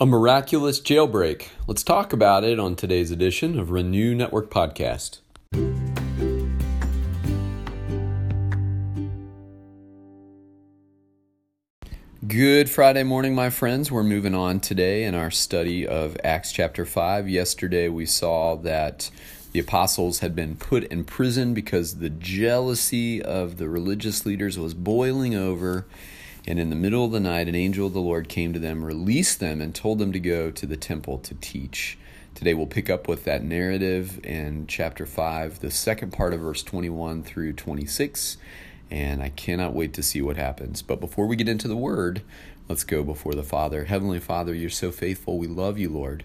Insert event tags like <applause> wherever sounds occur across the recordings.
A miraculous jailbreak. Let's talk about it on today's edition of Renew Network Podcast. Good Friday morning, my friends. We're moving on today in our study of Acts chapter 5. Yesterday we saw that the apostles had been put in prison because the jealousy of the religious leaders was boiling over. And in the middle of the night, an angel of the Lord came to them, released them, and told them to go to the temple to teach. Today we'll pick up with that narrative in chapter 5, the second part of verse 21 through 26 and I cannot wait to see what happens. But before we get into the word, let's go before the Father. Heavenly Father, you're so faithful. We love you, Lord.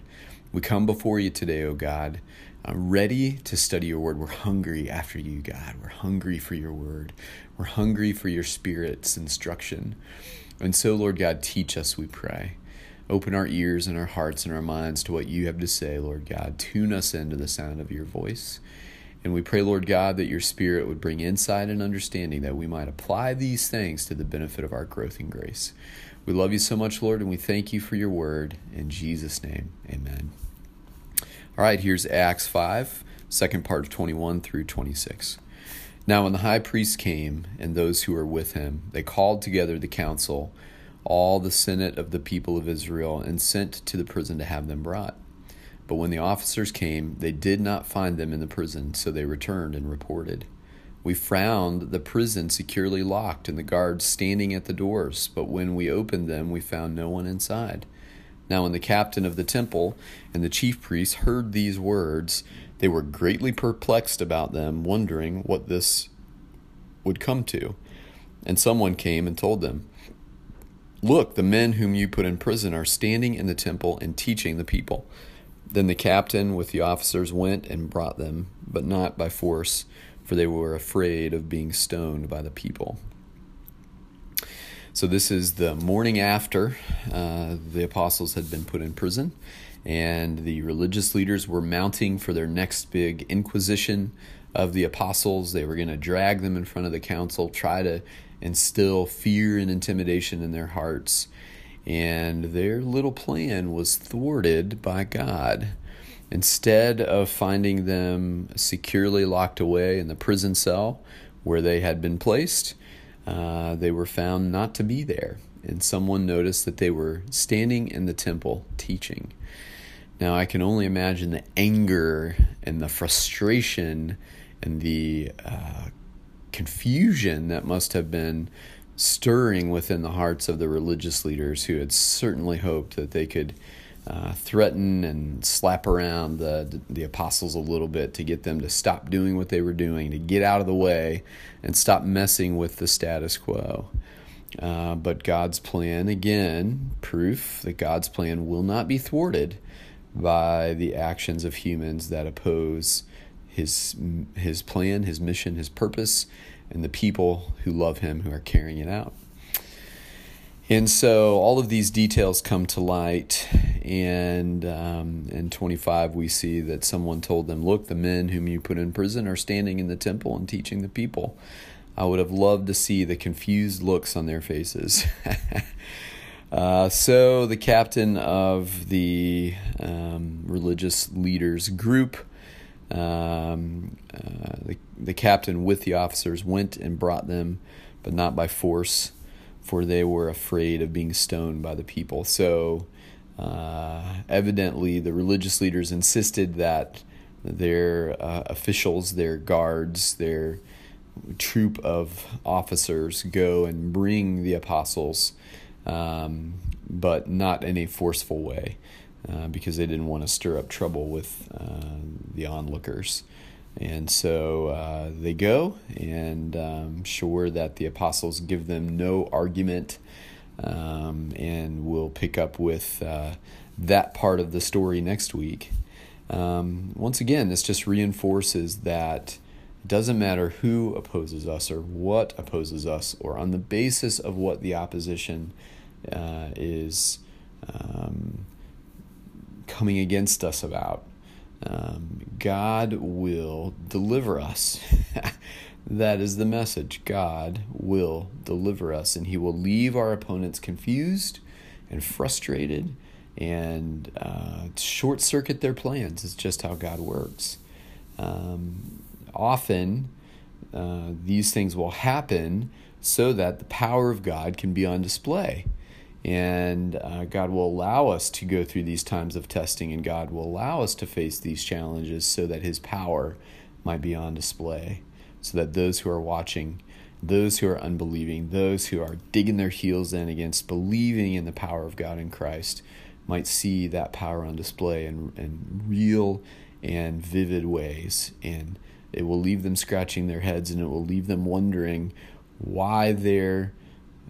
We come before you today, O God, uh, ready to study your word. We're hungry after you, God. We're hungry for your word. We're hungry for your Spirit's instruction. And so, Lord God, teach us, we pray. Open our ears and our hearts and our minds to what you have to say, Lord God. Tune us into the sound of your voice. And we pray, Lord God, that your Spirit would bring insight and understanding that we might apply these things to the benefit of our growth and grace. We love you so much, Lord, and we thank you for your word. In Jesus' name, amen. All right, here's Acts 5, second part of 21 through 26. Now, when the high priest came and those who were with him, they called together the council, all the senate of the people of Israel, and sent to the prison to have them brought. But when the officers came, they did not find them in the prison, so they returned and reported. We found the prison securely locked and the guards standing at the doors, but when we opened them, we found no one inside. Now, when the captain of the temple and the chief priests heard these words, they were greatly perplexed about them, wondering what this would come to. And someone came and told them, Look, the men whom you put in prison are standing in the temple and teaching the people. Then the captain with the officers went and brought them, but not by force, for they were afraid of being stoned by the people. So, this is the morning after uh, the apostles had been put in prison, and the religious leaders were mounting for their next big inquisition of the apostles. They were going to drag them in front of the council, try to instill fear and intimidation in their hearts and their little plan was thwarted by God. Instead of finding them securely locked away in the prison cell where they had been placed, uh, they were found not to be there. And someone noticed that they were standing in the temple teaching. Now, I can only imagine the anger and the frustration and the uh, confusion that must have been stirring within the hearts of the religious leaders who had certainly hoped that they could uh, threaten and slap around the the apostles a little bit to get them to stop doing what they were doing, to get out of the way, and stop messing with the status quo. Uh, but God's plan, again, proof that God's plan will not be thwarted by the actions of humans that oppose his his plan, his mission, his purpose, and the people who love him who are carrying it out. And so all of these details come to light. And um, in 25, we see that someone told them, Look, the men whom you put in prison are standing in the temple and teaching the people. I would have loved to see the confused looks on their faces. <laughs> uh, so the captain of the um, religious leaders group um, uh, the, the captain with the officers went and brought them, but not by force, for they were afraid of being stoned by the people. So, uh, evidently, the religious leaders insisted that their uh, officials, their guards, their troop of officers go and bring the apostles, um, but not in a forceful way. Uh, because they didn't want to stir up trouble with uh, the onlookers. And so uh, they go, and I'm sure that the apostles give them no argument. Um, and we'll pick up with uh, that part of the story next week. Um, once again, this just reinforces that it doesn't matter who opposes us or what opposes us, or on the basis of what the opposition uh, is. Um, coming against us about. Um, God will deliver us. <laughs> that is the message. God will deliver us, and He will leave our opponents confused and frustrated and uh, short circuit their plans. It's just how God works. Um, often, uh, these things will happen so that the power of God can be on display. And uh, God will allow us to go through these times of testing, and God will allow us to face these challenges so that His power might be on display, so that those who are watching, those who are unbelieving, those who are digging their heels in against believing in the power of God in Christ, might see that power on display in, in real and vivid ways. And it will leave them scratching their heads and it will leave them wondering why they're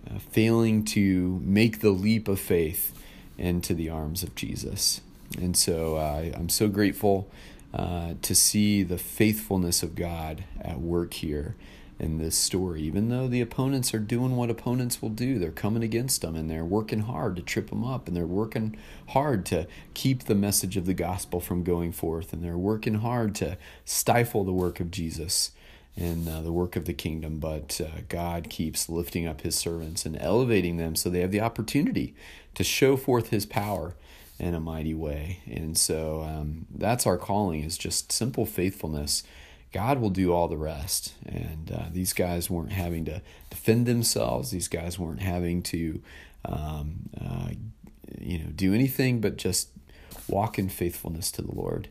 uh, failing to make the leap of faith into the arms of Jesus. And so uh, I'm so grateful uh, to see the faithfulness of God at work here in this story. Even though the opponents are doing what opponents will do, they're coming against them and they're working hard to trip them up and they're working hard to keep the message of the gospel from going forth and they're working hard to stifle the work of Jesus and uh, the work of the kingdom. But uh, God keeps lifting up his servants and elevating them so they have the opportunity to show forth his power in a mighty way. And so um, that's our calling is just simple faithfulness. God will do all the rest. And uh, these guys weren't having to defend themselves. These guys weren't having to, um, uh, you know, do anything but just walk in faithfulness to the Lord.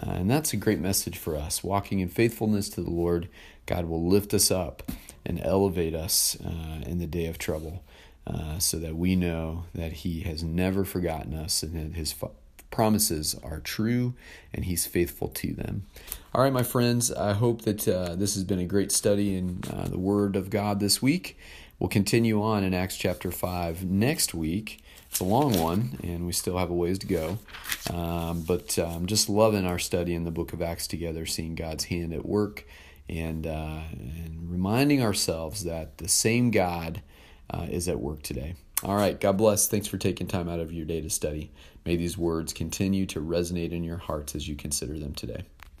Uh, and that's a great message for us. Walking in faithfulness to the Lord, God will lift us up and elevate us uh, in the day of trouble uh, so that we know that He has never forgotten us and that His promises are true and He's faithful to them. All right, my friends, I hope that uh, this has been a great study in uh, the Word of God this week. We'll continue on in Acts chapter 5 next week. It's a long one, and we still have a ways to go. Um, but I'm um, just loving our study in the book of Acts together, seeing God's hand at work and, uh, and reminding ourselves that the same God uh, is at work today. All right, God bless. Thanks for taking time out of your day to study. May these words continue to resonate in your hearts as you consider them today.